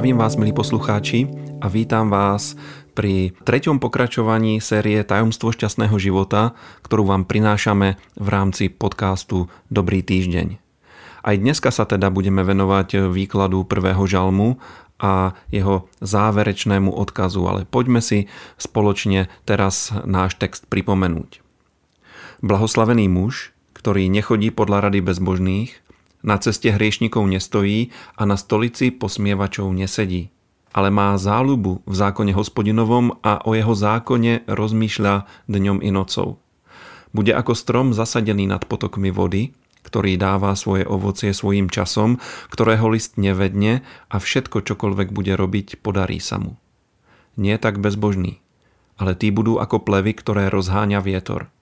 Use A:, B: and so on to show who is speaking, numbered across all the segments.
A: Zdravím vás, milí poslucháči, a vítam vás pri treťom pokračovaní série Tajomstvo šťastného života, ktorú vám prinášame v rámci podcastu Dobrý týždeň. Aj dneska sa teda budeme venovať výkladu prvého žalmu a jeho záverečnému odkazu, ale poďme si spoločne teraz náš text pripomenúť. Blahoslavený muž, ktorý nechodí podľa rady bezbožných, na ceste hriešnikov nestojí a na stolici posmievačov nesedí, ale má záľubu v zákone hospodinovom a o jeho zákone rozmýšľa dňom i nocou. Bude ako strom zasadený nad potokmi vody, ktorý dáva svoje ovocie svojim časom, ktorého list nevedne a všetko, čokoľvek bude robiť, podarí sa mu. Nie tak bezbožný, ale tí budú ako plevy, ktoré rozháňa vietor –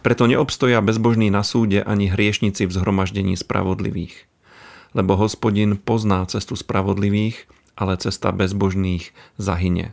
A: preto neobstoja bezbožní na súde ani hriešnici v zhromaždení spravodlivých. Lebo hospodin pozná cestu spravodlivých, ale cesta bezbožných zahyne.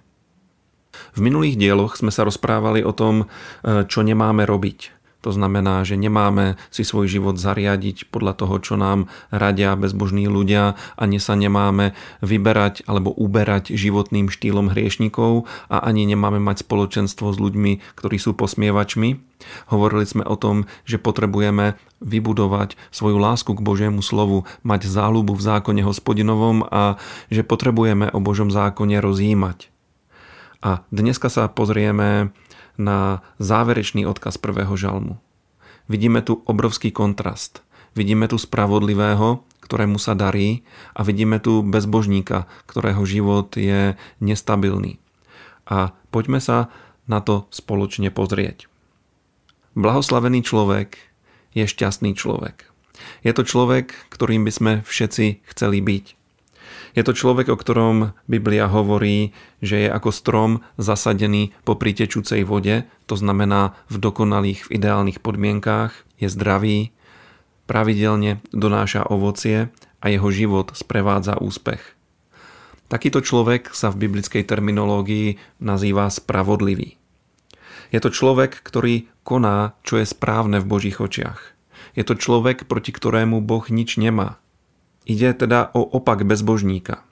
A: V minulých dieloch sme sa rozprávali o tom, e, čo nemáme robiť to znamená, že nemáme si svoj život zariadiť podľa toho, čo nám radia bezbožní ľudia, ani sa nemáme vyberať alebo uberať životným štýlom hriešnikov a ani nemáme mať spoločenstvo s ľuďmi, ktorí sú posmievačmi. Hovorili sme o tom, že potrebujeme vybudovať svoju lásku k Božiemu slovu, mať záľubu v zákone hospodinovom a že potrebujeme o Božom zákone rozjímať. A dneska sa pozrieme na záverečný odkaz prvého žalmu. Vidíme tu obrovský kontrast. Vidíme tu spravodlivého, ktorému sa darí a vidíme tu bezbožníka, ktorého život je nestabilný. A poďme sa na to spoločne pozrieť. Blahoslavený človek je šťastný človek. Je to človek, ktorým by sme všetci chceli byť. Je to človek, o ktorom Biblia hovorí, že je ako strom zasadený po pritečúcej vode, to znamená v dokonalých, v ideálnych podmienkách, je zdravý, pravidelne donáša ovocie a jeho život sprevádza úspech. Takýto človek sa v biblickej terminológii nazýva spravodlivý. Je to človek, ktorý koná, čo je správne v Božích očiach. Je to človek, proti ktorému Boh nič nemá. Ide teda o opak bezbožníka.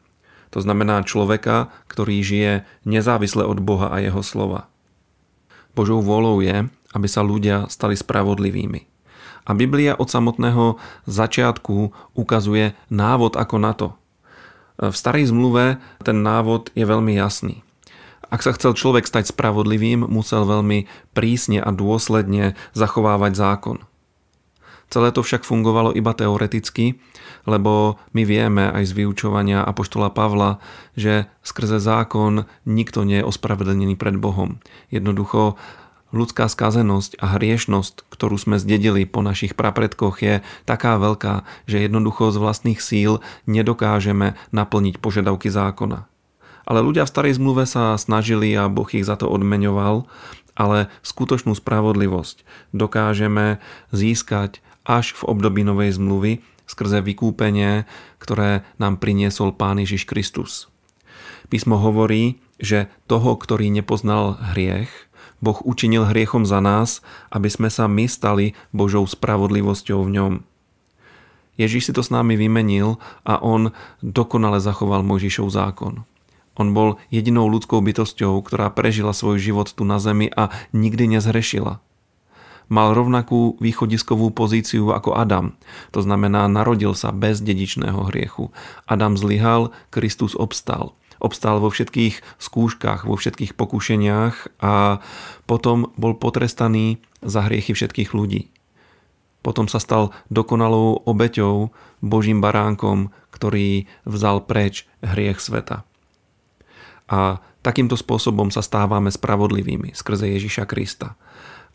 A: To znamená človeka, ktorý žije nezávisle od Boha a jeho slova. Božou vôľou je, aby sa ľudia stali spravodlivými. A Biblia od samotného začiatku ukazuje návod ako na to. V starej zmluve ten návod je veľmi jasný. Ak sa chcel človek stať spravodlivým, musel veľmi prísne a dôsledne zachovávať zákon. Celé to však fungovalo iba teoreticky, lebo my vieme aj z vyučovania Apoštola Pavla, že skrze zákon nikto nie je ospravedlnený pred Bohom. Jednoducho ľudská skazenosť a hriešnosť, ktorú sme zdedili po našich prapredkoch, je taká veľká, že jednoducho z vlastných síl nedokážeme naplniť požiadavky zákona. Ale ľudia v starej zmluve sa snažili a Boh ich za to odmeňoval, ale skutočnú spravodlivosť dokážeme získať až v období Novej zmluvy skrze vykúpenie, ktoré nám priniesol Pán Ježiš Kristus. Písmo hovorí, že toho, ktorý nepoznal hriech, Boh učinil hriechom za nás, aby sme sa my stali Božou spravodlivosťou v ňom. Ježiš si to s nami vymenil a on dokonale zachoval Mojžišov zákon. On bol jedinou ľudskou bytosťou, ktorá prežila svoj život tu na zemi a nikdy nezhrešila mal rovnakú východiskovú pozíciu ako Adam. To znamená, narodil sa bez dedičného hriechu. Adam zlyhal, Kristus obstal. Obstal vo všetkých skúškach, vo všetkých pokušeniach a potom bol potrestaný za hriechy všetkých ľudí. Potom sa stal dokonalou obeťou, Božím baránkom, ktorý vzal preč hriech sveta. A takýmto spôsobom sa stávame spravodlivými skrze Ježiša Krista.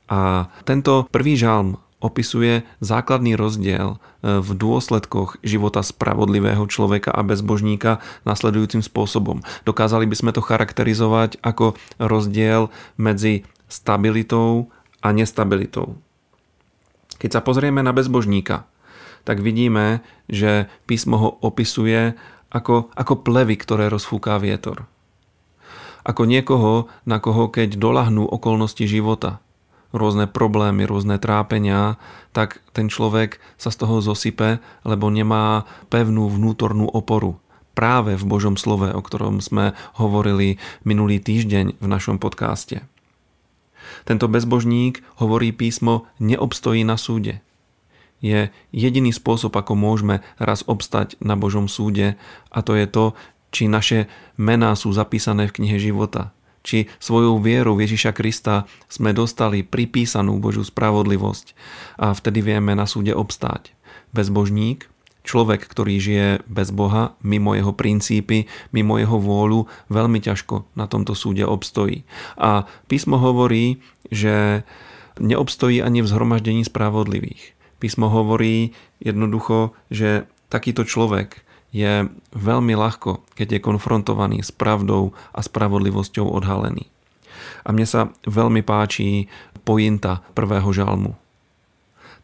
A: A tento prvý žalm opisuje základný rozdiel e, v dôsledkoch života spravodlivého človeka a bezbožníka nasledujúcim spôsobom. Dokázali by sme to charakterizovať ako rozdiel medzi stabilitou a nestabilitou. Keď sa pozrieme na bezbožníka, tak vidíme, že písmo ho opisuje ako, ako plevy, ktoré rozfúká vietor. Ako niekoho, na koho keď dolahnú okolnosti života – rôzne problémy, rôzne trápenia, tak ten človek sa z toho zosype, lebo nemá pevnú vnútornú oporu. práve v Božom slove, o ktorom sme hovorili minulý týždeň v našom podcaste. Tento bezbožník, hovorí písmo, neobstojí na súde. Je jediný spôsob, ako môžeme raz obstať na Božom súde a to je to, či naše mená sú zapísané v knihe života. Či svojou vierou Ježiša Krista sme dostali pripísanú Božiu spravodlivosť a vtedy vieme na súde obstáť. Bezbožník, človek, ktorý žije bez Boha, mimo jeho princípy, mimo jeho vôľu, veľmi ťažko na tomto súde obstojí. A písmo hovorí, že neobstojí ani v zhromaždení spravodlivých. Písmo hovorí jednoducho, že takýto človek je veľmi ľahko, keď je konfrontovaný s pravdou a spravodlivosťou odhalený. A mne sa veľmi páči pointa prvého žalmu.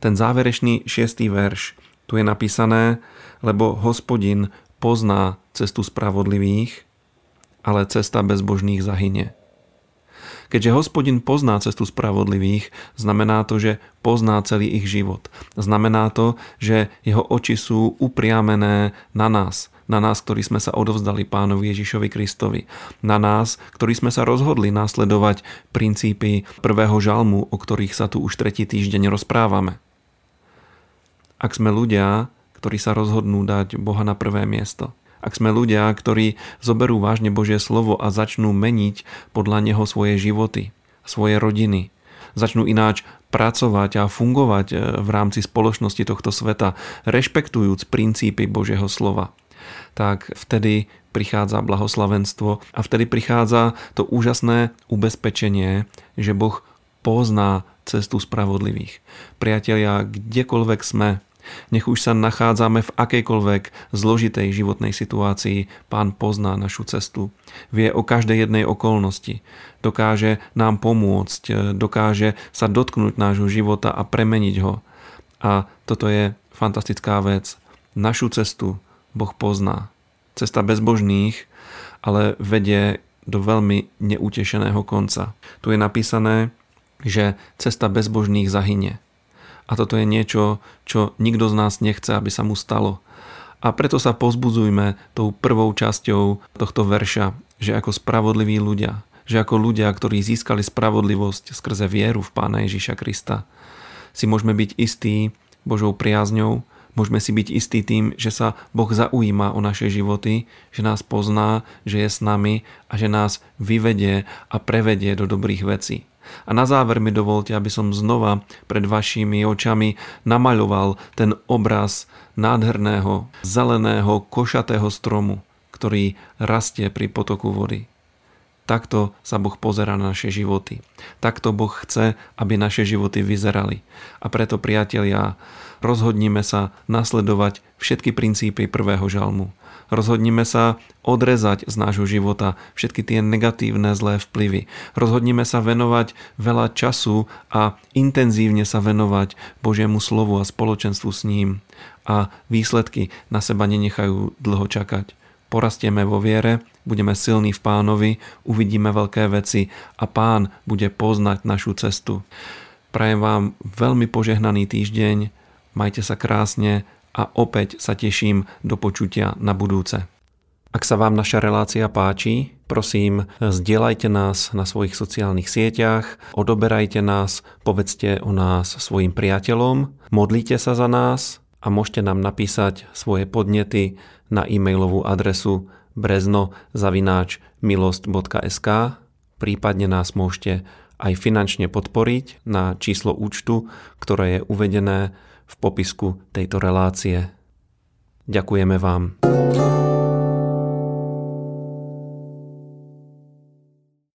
A: Ten záverečný šiestý verš, tu je napísané, lebo hospodin pozná cestu spravodlivých, ale cesta bezbožných zahynie. Keďže hospodin pozná cestu spravodlivých, znamená to, že pozná celý ich život. Znamená to, že jeho oči sú upriamené na nás, na nás, ktorí sme sa odovzdali pánovi Ježišovi Kristovi, na nás, ktorí sme sa rozhodli následovať princípy prvého žalmu, o ktorých sa tu už tretí týždeň rozprávame. Ak sme ľudia, ktorí sa rozhodnú dať Boha na prvé miesto, ak sme ľudia, ktorí zoberú vážne Božie slovo a začnú meniť podľa neho svoje životy, svoje rodiny, začnú ináč pracovať a fungovať e, v rámci spoločnosti tohto sveta, rešpektujúc princípy Božieho slova, tak vtedy prichádza blahoslavenstvo a vtedy prichádza to úžasné ubezpečenie, že Boh pozná cestu spravodlivých. Priatelia, kdekoľvek sme, nech už sa nachádzame v akejkoľvek zložitej životnej situácii, Pán pozná našu cestu. Vie o každej jednej okolnosti. Dokáže nám pomôcť, dokáže sa dotknúť nášho života a premeniť ho. A toto je fantastická vec. Našu cestu Boh pozná. Cesta bezbožných ale vedie do veľmi neutešeného konca. Tu je napísané, že cesta bezbožných zahynie. A toto je niečo, čo nikto z nás nechce, aby sa mu stalo. A preto sa pozbudzujme tou prvou časťou tohto verša, že ako spravodliví ľudia, že ako ľudia, ktorí získali spravodlivosť skrze vieru v Pána Ježiša Krista, si môžeme byť istí Božou priazňou, môžeme si byť istí tým, že sa Boh zaujíma o naše životy, že nás pozná, že je s nami a že nás vyvedie a prevedie do dobrých vecí. A na záver mi dovolte, aby som znova pred vašimi očami namaľoval ten obraz nádherného, zeleného, košatého stromu, ktorý rastie pri potoku vody. Takto sa Boh pozera na naše životy. Takto Boh chce, aby naše životy vyzerali. A preto, priatelia, rozhodnime sa nasledovať všetky princípy prvého žalmu. Rozhodnime sa odrezať z nášho života všetky tie negatívne zlé vplyvy. Rozhodnime sa venovať veľa času a intenzívne sa venovať Božiemu slovu a spoločenstvu s ním. A výsledky na seba nenechajú dlho čakať. Porastieme vo viere, budeme silní v pánovi, uvidíme veľké veci a pán bude poznať našu cestu. Prajem vám veľmi požehnaný týždeň, majte sa krásne a opäť sa teším do počutia na budúce. Ak sa vám naša relácia páči, prosím, zdieľajte nás na svojich sociálnych sieťach, odoberajte nás, povedzte o nás svojim priateľom, modlite sa za nás a môžete nám napísať svoje podnety na e-mailovú adresu brezno.milost.sk prípadne nás môžete aj finančne podporiť na číslo účtu, ktoré je uvedené v popisku tejto relácie. Ďakujeme vám.